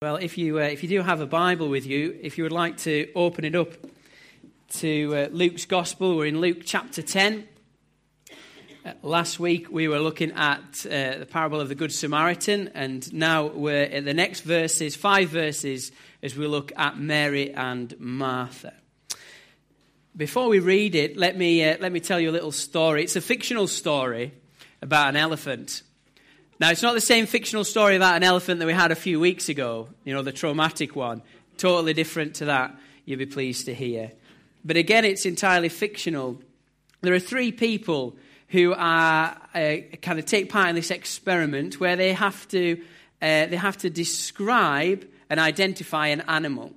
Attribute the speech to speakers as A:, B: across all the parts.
A: Well, if you, uh, if you do have a Bible with you, if you would like to open it up to uh, Luke's Gospel, we're in Luke chapter 10. Uh, last week we were looking at uh, the parable of the Good Samaritan, and now we're in the next verses, five verses, as we look at Mary and Martha. Before we read it, let me, uh, let me tell you a little story. It's a fictional story about an elephant. Now, it's not the same fictional story about an elephant that we had a few weeks ago, you know, the traumatic one. Totally different to that, you'll be pleased to hear. But again, it's entirely fictional. There are three people who are uh, kind of take part in this experiment where they have to, uh, they have to describe and identify an animal.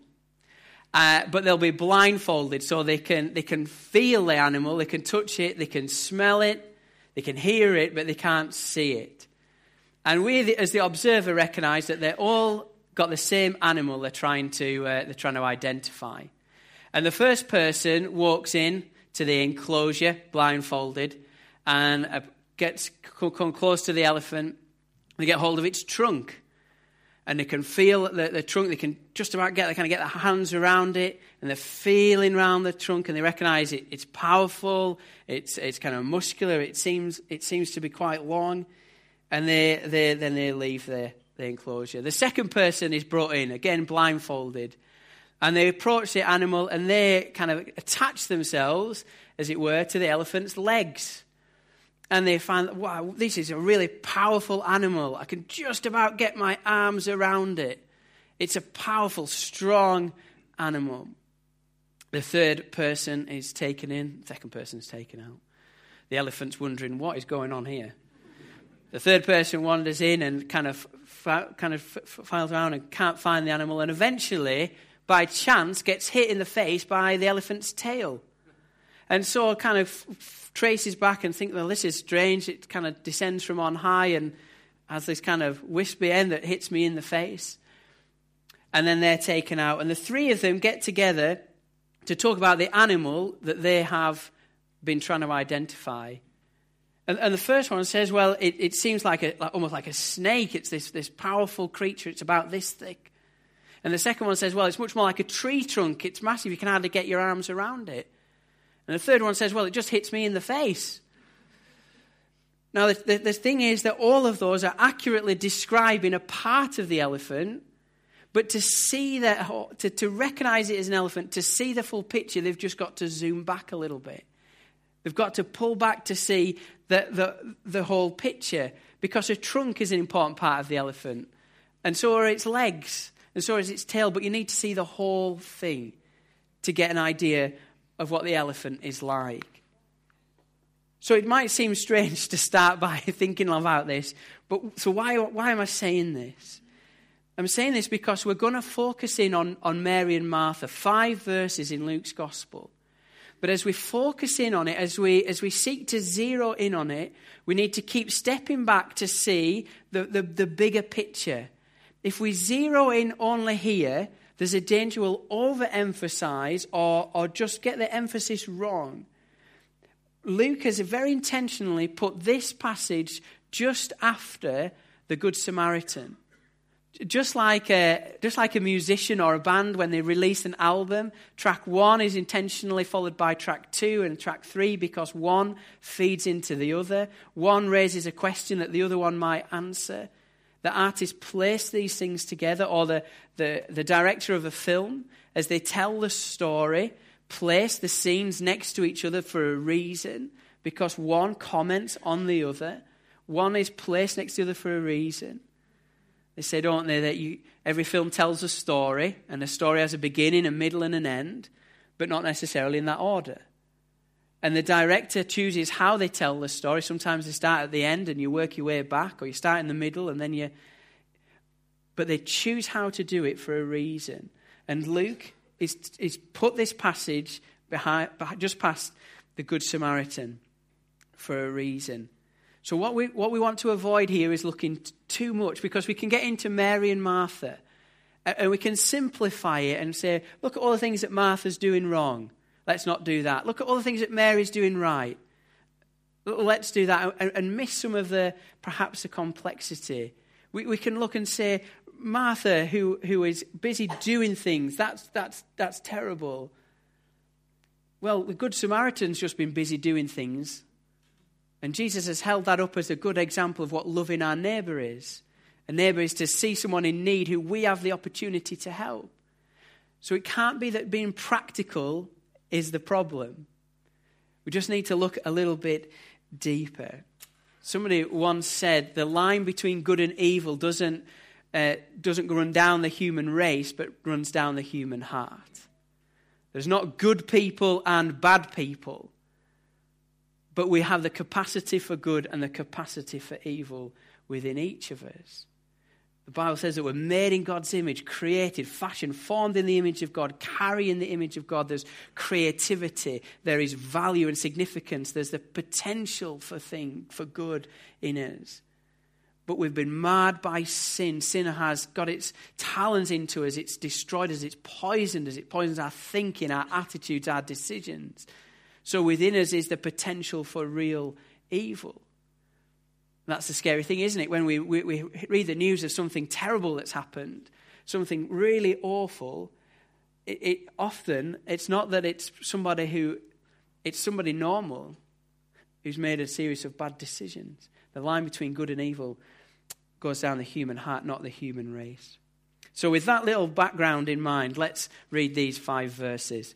A: Uh, but they'll be blindfolded so they can, they can feel the animal, they can touch it, they can smell it, they can hear it, but they can't see it. And we, as the observer, recognize that they're all got the same animal they're trying to, uh, they're trying to identify. And the first person walks in to the enclosure, blindfolded, and uh, gets come close to the elephant. They get hold of its trunk, and they can feel the, the trunk. They can just about get, they kind of get their hands around it, and they're feeling around the trunk, and they recognize it. It's powerful. It's it's kind of muscular. It seems it seems to be quite long and they, they, then they leave the, enclosure. The second person is brought in, again blindfolded, and they approach the animal and they kind of attach themselves, as it were, to the elephant's legs. And they find, wow, this is a really powerful animal. I can just about get my arms around it. It's a powerful, strong animal. The third person is taken in, second person is taken out. The elephant's wondering, what is going on here? The third person wanders in and kind of kind of files around and can't find the animal, and eventually, by chance, gets hit in the face by the elephant's tail. And so kind of traces back and thinks, well, this is strange. It kind of descends from on high and has this kind of wispy end that hits me in the face. And then they're taken out. And the three of them get together to talk about the animal that they have been trying to identify. And, and the first one says, well, it, it seems like, a, like, almost like a snake. It's this, this powerful creature. It's about this thick. And the second one says, well, it's much more like a tree trunk. It's massive. You can hardly get your arms around it. And the third one says, well, it just hits me in the face. Now, the, the, the thing is that all of those are accurately describing a part of the elephant, but to see that, to, to recognize it as an elephant, to see the full picture, they've just got to zoom back a little bit. They've got to pull back to see the, the, the whole picture because a trunk is an important part of the elephant, and so are its legs, and so is its tail, but you need to see the whole thing to get an idea of what the elephant is like. So it might seem strange to start by thinking about this, but so why, why am I saying this? I'm saying this because we're going to focus in on, on Mary and Martha, five verses in Luke's Gospel. But as we focus in on it, as we, as we seek to zero in on it, we need to keep stepping back to see the, the, the bigger picture. If we zero in only here, there's a danger we'll overemphasize or, or just get the emphasis wrong. Luke has very intentionally put this passage just after the Good Samaritan. Just like, a, just like a musician or a band, when they release an album, track one is intentionally followed by track two and track three because one feeds into the other. One raises a question that the other one might answer. The artist place these things together, or the, the, the director of a film, as they tell the story, place the scenes next to each other for a reason because one comments on the other. One is placed next to the other for a reason. They say, don't they, that you, every film tells a story, and a story has a beginning, a middle, and an end, but not necessarily in that order. And the director chooses how they tell the story. Sometimes they start at the end and you work your way back, or you start in the middle and then you. But they choose how to do it for a reason. And Luke is, is put this passage behind, just past the Good Samaritan for a reason. So, what we, what we want to avoid here is looking t- too much because we can get into Mary and Martha and we can simplify it and say, look at all the things that Martha's doing wrong. Let's not do that. Look at all the things that Mary's doing right. Let's do that and, and miss some of the, perhaps, the complexity. We, we can look and say, Martha, who, who is busy doing things, that's, that's, that's terrible. Well, the Good Samaritan's just been busy doing things. And Jesus has held that up as a good example of what loving our neighbour is. A neighbour is to see someone in need who we have the opportunity to help. So it can't be that being practical is the problem. We just need to look a little bit deeper. Somebody once said the line between good and evil doesn't, uh, doesn't run down the human race, but runs down the human heart. There's not good people and bad people, but we have the capacity for good and the capacity for evil within each of us. The Bible says that we're made in God's image, created, fashioned, formed in the image of God, carrying the image of God. There's creativity, there is value and significance, there's the potential for thing, for good in us. But we've been marred by sin. Sin has got its talons into us, it's destroyed us, it's poisoned us, it poisons our thinking, our attitudes, our decisions. So within us is the potential for real evil. That's the scary thing, isn't it? When we, we, we read the news of something terrible that's happened, something really awful, it, it, often it's not that it's somebody who it's somebody normal who's made a series of bad decisions. The line between good and evil goes down the human heart, not the human race. So, with that little background in mind, let's read these five verses.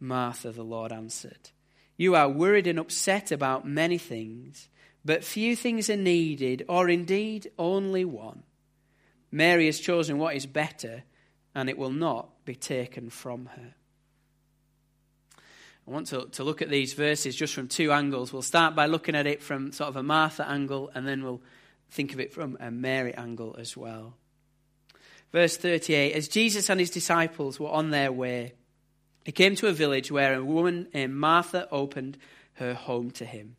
A: Martha, the Lord answered. You are worried and upset about many things, but few things are needed, or indeed only one. Mary has chosen what is better, and it will not be taken from her. I want to, to look at these verses just from two angles. We'll start by looking at it from sort of a Martha angle, and then we'll think of it from a Mary angle as well. Verse 38 As Jesus and his disciples were on their way, he came to a village where a woman named Martha opened her home to him.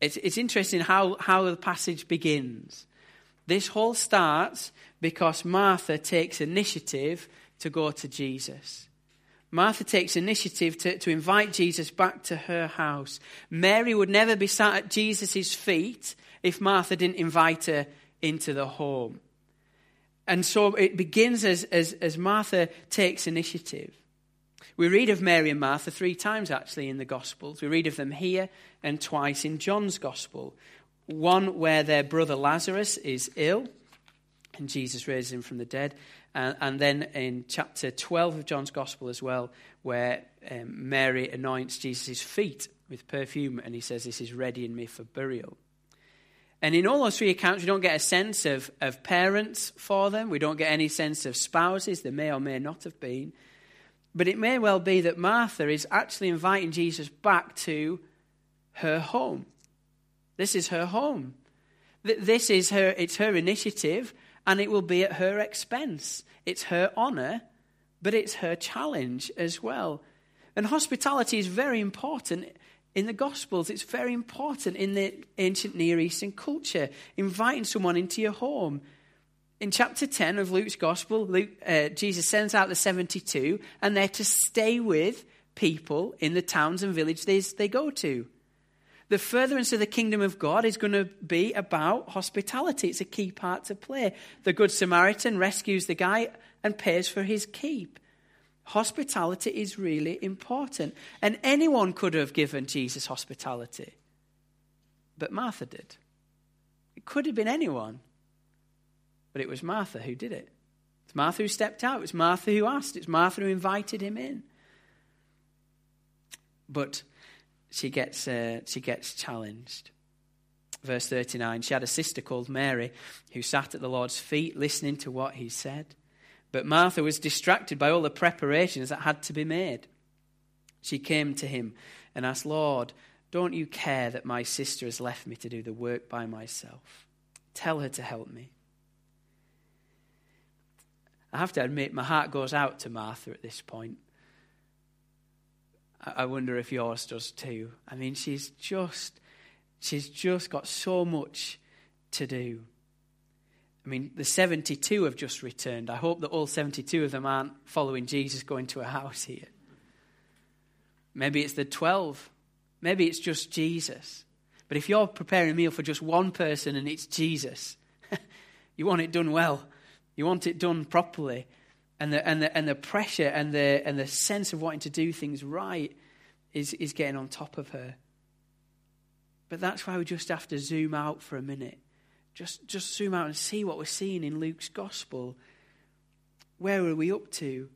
A: It's, it's interesting how, how the passage begins. This whole starts because Martha takes initiative to go to Jesus. Martha takes initiative to, to invite Jesus back to her house. Mary would never be sat at Jesus' feet if Martha didn't invite her into the home. And so it begins as, as, as Martha takes initiative. We read of Mary and Martha three times actually in the Gospels. We read of them here and twice in John's Gospel. One where their brother Lazarus is ill and Jesus raises him from the dead. And, and then in chapter 12 of John's Gospel as well, where um, Mary anoints Jesus' feet with perfume and he says, This is ready in me for burial. And in all those three accounts, we don't get a sense of, of parents for them. We don't get any sense of spouses. There may or may not have been. But it may well be that Martha is actually inviting Jesus back to her home. This is her home. This is her, it's her initiative, and it will be at her expense. It's her honor, but it's her challenge as well. And hospitality is very important in the Gospels, it's very important in the ancient Near Eastern culture, inviting someone into your home. In chapter 10 of Luke's Gospel, Luke, uh, Jesus sends out the 72, and they're to stay with people in the towns and villages they go to. The furtherance of the kingdom of God is going to be about hospitality. It's a key part to play. The Good Samaritan rescues the guy and pays for his keep. Hospitality is really important. And anyone could have given Jesus hospitality. But Martha did. It could have been anyone. But it was Martha who did it. It's Martha who stepped out. It's Martha who asked. It's Martha who invited him in. But she gets, uh, she gets challenged. Verse 39 She had a sister called Mary who sat at the Lord's feet listening to what he said. But Martha was distracted by all the preparations that had to be made. She came to him and asked, Lord, don't you care that my sister has left me to do the work by myself? Tell her to help me. I have to admit, my heart goes out to Martha at this point. I wonder if yours does too. I mean, she's just, she's just got so much to do. I mean, the 72 have just returned. I hope that all 72 of them aren't following Jesus going to a house here. Maybe it's the 12. Maybe it's just Jesus. But if you're preparing a meal for just one person and it's Jesus, you want it done well. You want it done properly. And the, and the, and the pressure and the, and the sense of wanting to do things right is, is getting on top of her. But that's why we just have to zoom out for a minute. Just, just zoom out and see what we're seeing in Luke's gospel. Where are we up to?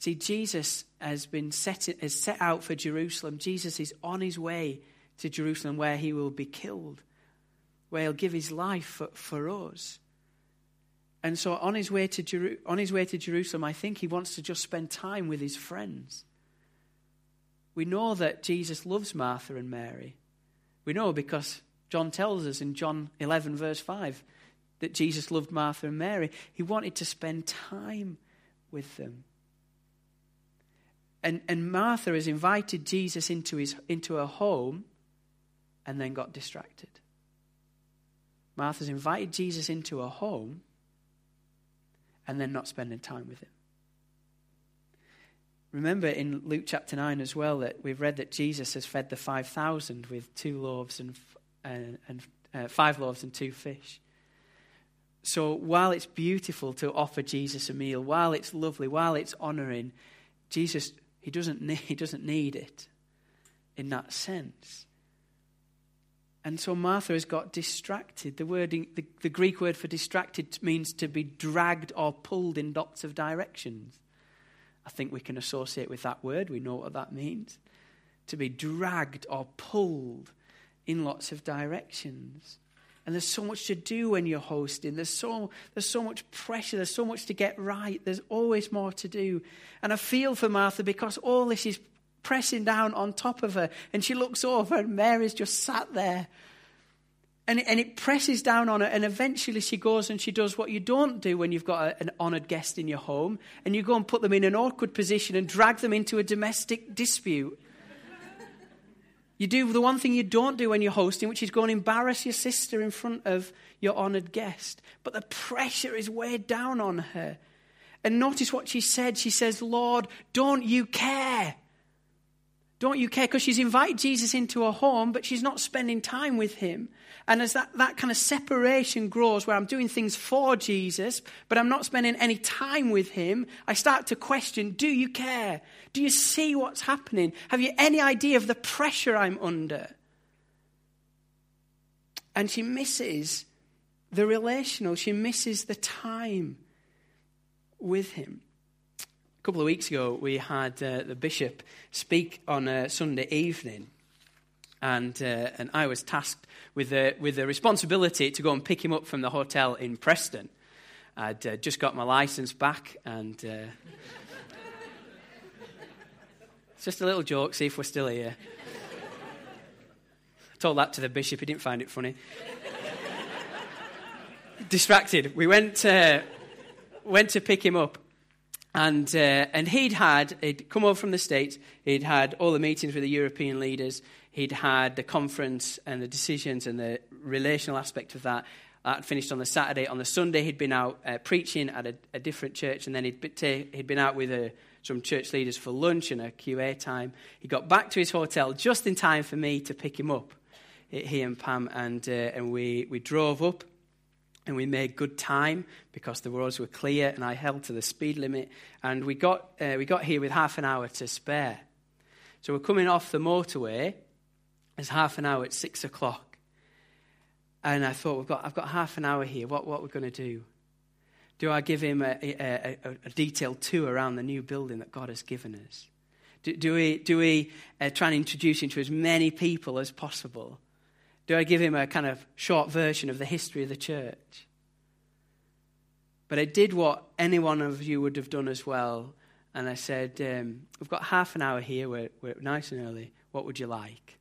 A: See, Jesus has been set, has set out for Jerusalem. Jesus is on his way to Jerusalem where he will be killed, where he'll give his life for, for us. And so on his, way to Jeru- on his way to Jerusalem, I think he wants to just spend time with his friends. We know that Jesus loves Martha and Mary. We know because John tells us in John 11, verse 5, that Jesus loved Martha and Mary. He wanted to spend time with them. And, and Martha has invited Jesus into, his, into her home and then got distracted. Martha's invited Jesus into her home and then not spending time with him. Remember in Luke chapter 9 as well that we've read that Jesus has fed the 5,000 with two loaves and, and, uh, five loaves and two fish. So while it's beautiful to offer Jesus a meal, while it's lovely, while it's honoring, Jesus, he doesn't need, he doesn't need it in that sense. And so Martha has got distracted. The, word, the, the Greek word for distracted means to be dragged or pulled in lots of directions. I think we can associate with that word. We know what that means. To be dragged or pulled in lots of directions. And there's so much to do when you're hosting. There's so, there's so much pressure. There's so much to get right. There's always more to do. And I feel for Martha because all this is pressing down on top of her. And she looks over, and Mary's just sat there. And and it presses down on her, and eventually she goes and she does what you don't do when you've got a, an honoured guest in your home, and you go and put them in an awkward position and drag them into a domestic dispute. You do the one thing you don't do when you're hosting, which is go and embarrass your sister in front of your honoured guest. But the pressure is weighed down on her. And notice what she said. She says, Lord, don't you care? Don't you care? Because she's invited Jesus into her home, but she's not spending time with him. And as that, that kind of separation grows, where I'm doing things for Jesus, but I'm not spending any time with him, I start to question do you care? Do you see what's happening? Have you any idea of the pressure I'm under? And she misses the relational, she misses the time with him. A couple of weeks ago, we had uh, the bishop speak on a Sunday evening, and, uh, and I was tasked with the, with the responsibility to go and pick him up from the hotel in Preston. I'd uh, just got my license back, and uh, it's just a little joke, see if we're still here. I told that to the bishop, he didn't find it funny. Distracted. We went, uh, went to pick him up and, uh, and he'd had, he'd come over from the States, he'd had all the meetings with the European leaders, he'd had the conference and the decisions and the relational aspect of that. That finished on the Saturday. On the Sunday, he'd been out uh, preaching at a, a, different church, and then he'd, been, he'd been out with a, uh, some church leaders for lunch and a QA time. He got back to his hotel just in time for me to pick him up, he and Pam, and, uh, and we, we drove up and we made good time because the roads were clear and I held to the speed limit. And we got, uh, we got here with half an hour to spare. So we're coming off the motorway. It's half an hour at six o'clock. And I thought, we've got, I've got half an hour here. What, what are we going to do? Do I give him a, a, a, a, detailed tour around the new building that God has given us? Do, do we, do we uh, try and introduce him to as many people as possible? Do I give him a kind of short version of the history of the church? But I did what any one of you would have done as well. And I said, um, We've got half an hour here. We're, we're, nice and early. What would you like?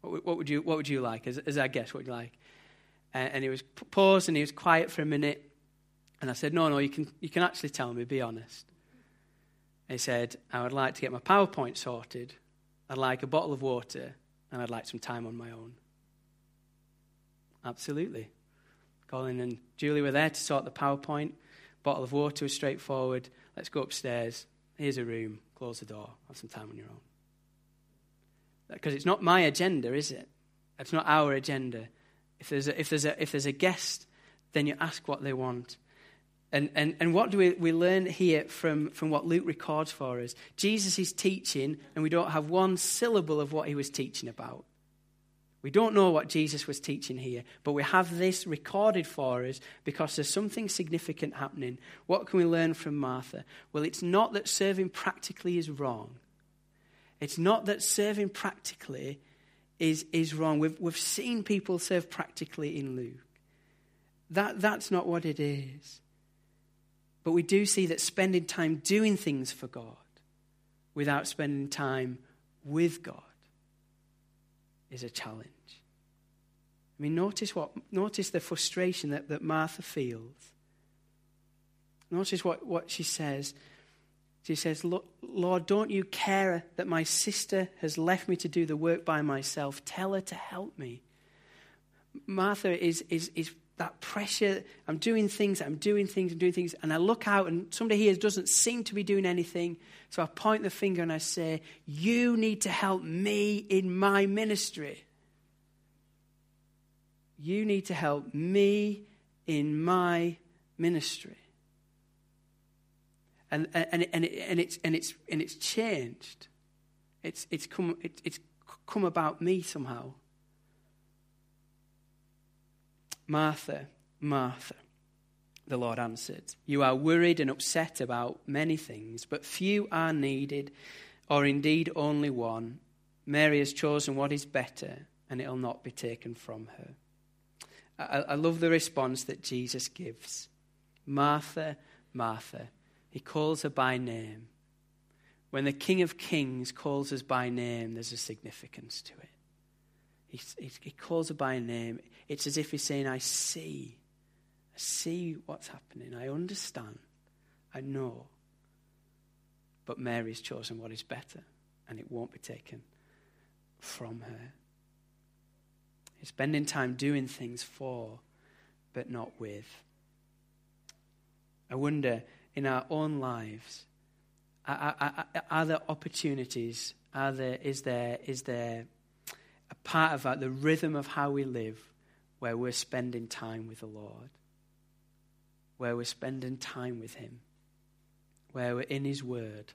A: What, what, would, you, what would you like as, as our guest? What would you like? And, and he was paused and he was quiet for a minute. And I said, No, no, you can, you can actually tell me, be honest. He said, I would like to get my PowerPoint sorted. I'd like a bottle of water and I'd like some time on my own. Absolutely. Colin and Julie were there to sort the PowerPoint. Bottle of water was straightforward. Let's go upstairs. Here's a room. Close the door. Have some time on your own. Because it's not my agenda, is it? It's not our agenda. If there's a, if there's a, if there's a guest, then you ask what they want. And, and, and what do we, we learn here from, from what Luke records for us? Jesus is teaching, and we don't have one syllable of what he was teaching about. We don't know what Jesus was teaching here, but we have this recorded for us because there's something significant happening. What can we learn from Martha? Well, it's not that serving practically is wrong. It's not that serving practically is, is wrong. We've, we've seen people serve practically in Luke. That, that's not what it is. But we do see that spending time doing things for God without spending time with God is a challenge. I mean, notice what notice the frustration that, that Martha feels. Notice what, what she says. She says, Lord, don't you care that my sister has left me to do the work by myself? Tell her to help me. Martha is, is, is that pressure. I'm doing things, I'm doing things, I'm doing things. And I look out and somebody here doesn't seem to be doing anything. So I point the finger and I say, You need to help me in my ministry. You need to help me in my ministry. And, and, and, it, and, it's, and, it's, and it's changed. It's, it's, come, it, it's come about me somehow. Martha, Martha, the Lord answered, You are worried and upset about many things, but few are needed, or indeed only one. Mary has chosen what is better, and it will not be taken from her. I, I love the response that Jesus gives Martha, Martha. He calls her by name. When the King of Kings calls us by name, there's a significance to it. He, he, he calls her by name. It's as if he's saying, I see. I see what's happening. I understand. I know. But Mary's chosen what is better, and it won't be taken from her. Spending time doing things for, but not with. I wonder in our own lives, are, are, are there opportunities? Are there, is, there, is there a part of that, the rhythm of how we live, where we're spending time with the Lord, where we're spending time with Him, where we're in His Word.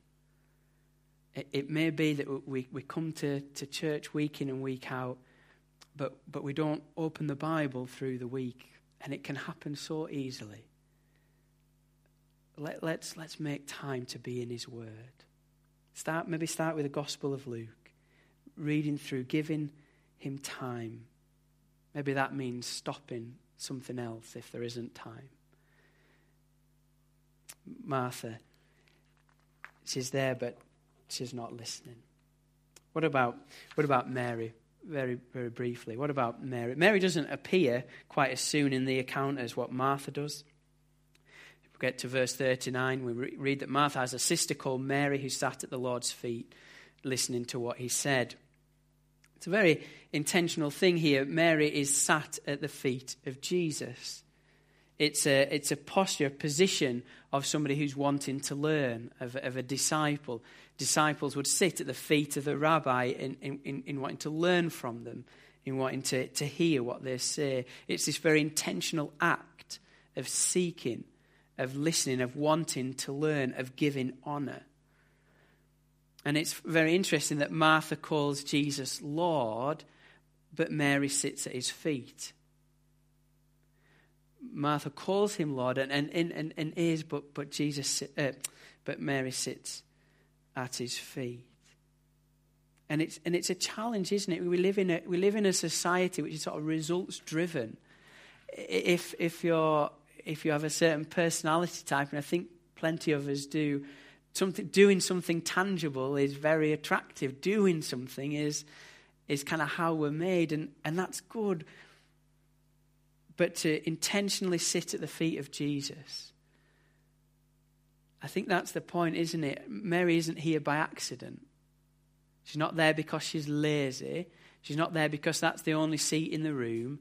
A: It, it may be that we, we come to, to church week in and week out, but, but we don't open the Bible through the week, and it can happen so easily. Let, let's, let's make time to be in His Word. Start, maybe start with the Gospel of Luke, reading through, giving Him time Maybe that means stopping something else if there isn't time. Martha, she's there, but she's not listening. What about, what about Mary? Very, very briefly. What about Mary? Mary doesn't appear quite as soon in the account as what Martha does. We get to verse 39, we read that Martha has a sister called Mary who sat at the Lord's feet listening to what he said. It's a very intentional thing here. Mary is sat at the feet of Jesus. It's a, it's a posture, a position of somebody who's wanting to learn, of, of a disciple. Disciples would sit at the feet of the rabbi in, in, in wanting to learn from them, in wanting to, to hear what they say. It's this very intentional act of seeking, of listening, of wanting to learn, of giving honor. And it's very interesting that Martha calls Jesus Lord, but Mary sits at his feet. Martha calls him Lord and, and, and, and is, but, but, Jesus, uh, but Mary sits at his feet. And it's, and it's a challenge, isn't it? We live, in a, we live in a society which is sort of results driven. If, if, you're, if you have a certain personality type, and I think plenty of us do, something, doing something tangible is very attractive. Doing something is, is kind of how we're made, and, and that's good. but to intentionally sit at the feet of Jesus. I think that's the point, isn't it? Mary isn't here by accident. She's not there because she's lazy. She's not there because that's the only seat in the room,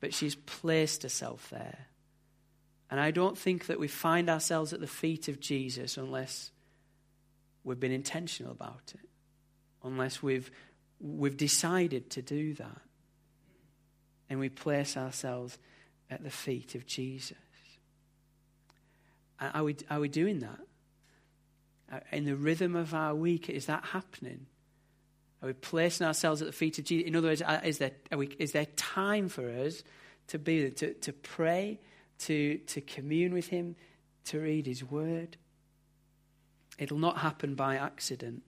A: but she's placed herself there. And I don't think that we find ourselves at the feet of Jesus unless we've been intentional about it, unless we've, we've decided to do that. And we place ourselves at the feet of Jesus. Are we, are we doing that? Uh, in the rhythm of our week, is that happening? Are we placing ourselves at the feet of Jesus? In other words, is there, we, is there time for us to be to, to pray, to, to commune with Him, to read His Word? It'll not happen by accident.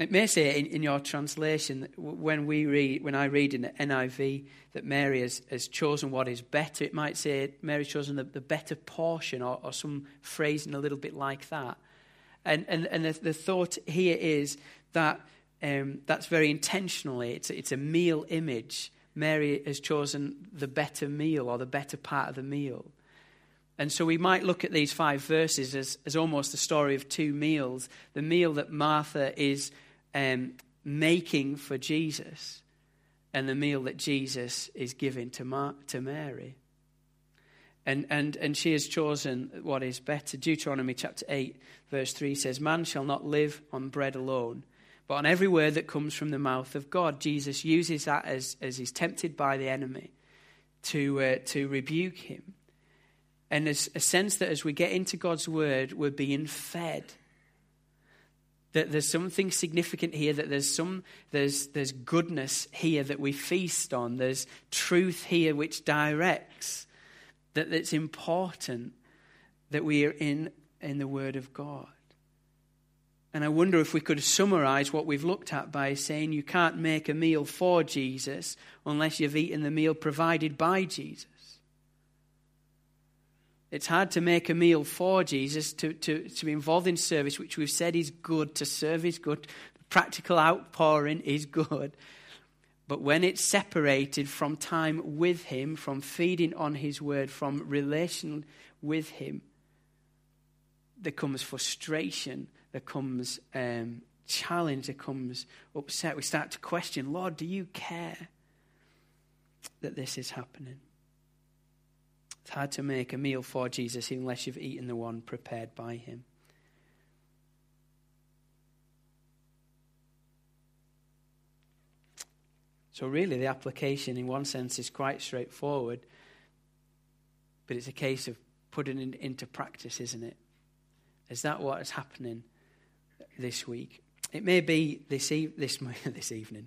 A: It may say in, in, your translation when we read, when I read in the NIV that Mary has, has chosen what is better, it might say Mary's chosen the, the better portion or, or, some phrasing a little bit like that. And, and, and the, the thought here is that um, that's very intentionally, it's, it's a meal image. Mary has chosen the better meal or the better part of the meal. And so we might look at these five verses as, as almost the story of two meals the meal that Martha is um, making for Jesus, and the meal that Jesus is giving to, Mar- to Mary. And, and, and she has chosen what is better. Deuteronomy chapter 8, verse 3 says, Man shall not live on bread alone, but on every word that comes from the mouth of God. Jesus uses that as, as he's tempted by the enemy to, uh, to rebuke him. And there's a sense that as we get into God's word, we're being fed. That there's something significant here, that there's, some, there's, there's goodness here that we feast on, there's truth here which directs, that it's important that we are in, in the Word of God. And I wonder if we could summarize what we've looked at by saying you can't make a meal for Jesus unless you've eaten the meal provided by Jesus. It's hard to make a meal for Jesus, to, to, to be involved in service, which we've said is good, to serve is good, practical outpouring is good. But when it's separated from time with Him, from feeding on His word, from relation with Him, there comes frustration there comes um, challenge, there comes upset. We start to question, Lord, do you care that this is happening? It's hard to make a meal for Jesus unless you've eaten the one prepared by him. So, really, the application, in one sense, is quite straightforward, but it's a case of putting it into practice, isn't it? Is that what is happening this week. It may be this, e- this, this evening,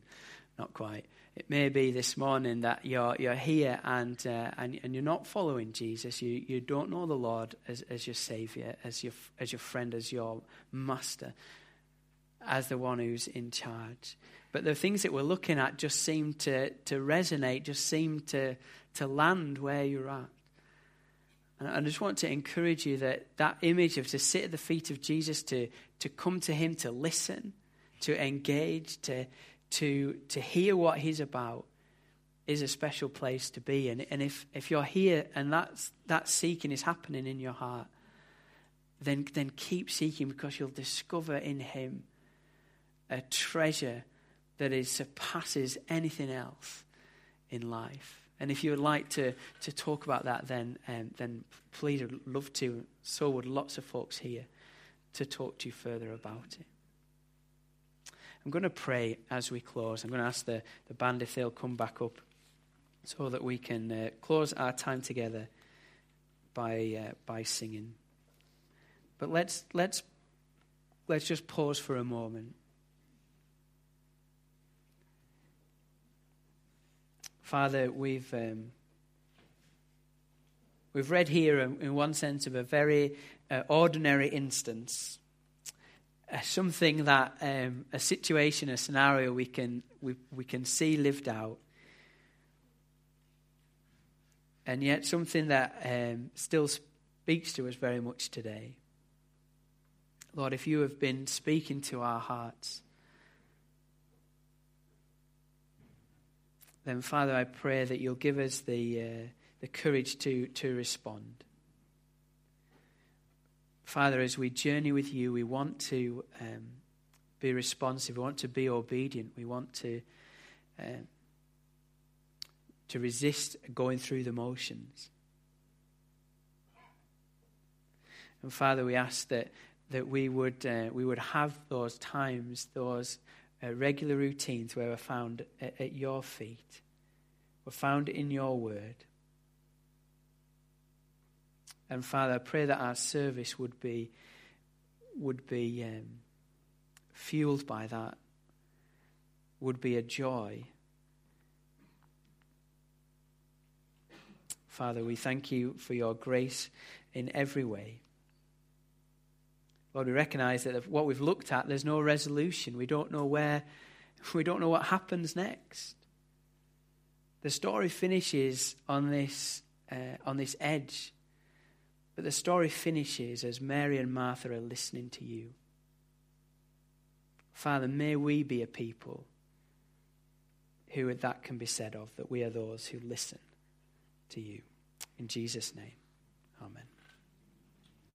A: not quite. It may be this morning that you're, you're here and, uh, and, and you're not following Jesus. You, you don't know the Lord as, as your Savior, as your, as your friend, as your master, as the one who's in charge. But the things that we're looking at just seem to, to resonate, just seem to, to land where you're at. And I just want to encourage you that that image of to sit at the feet of Jesus, to, to come to him, to listen, to engage, to, to, to hear what he's about, is a special place to be. And, and if, if you're here and that's, that seeking is happening in your heart, then, then keep seeking because you'll discover in him a treasure that is, surpasses anything else in life. And if you would like to, to talk about that, then, um, then please, I'd love to. So would lots of folks here to talk to you further about it. I'm going to pray as we close. I'm going to ask the, the band if they'll come back up so that we can uh, close our time together by, uh, by singing. But let's, let's, let's just pause for a moment. Father, we've, um, we've read here, in one sense, of a very uh, ordinary instance, something that, um, a situation, a scenario we can, we, we can see lived out. And yet, something that um, still speaks to us very much today. Lord, if you have been speaking to our hearts, then Father, I pray that you'll give us the, uh, the courage to, to respond. Father, as we journey with you, we want to um, be responsive. We want to be obedient. We want to, uh, to resist going through the motions. And Father, we ask that, that we, would, uh, we would have those times, those uh, regular routines where we're found at, at your feet, we're found in your word. And Father, I pray that our service would be, would be um, fueled by that, would be a joy. Father, we thank you for your grace in every way. Lord, we recognize that what we've looked at, there's no resolution. We don't know where, we don't know what happens next. The story finishes on this, uh, on this edge, but the story finishes as Mary and Martha are listening to you. Father, may we be a people who that can be said of, that we are those who listen to you. In Jesus' name, amen.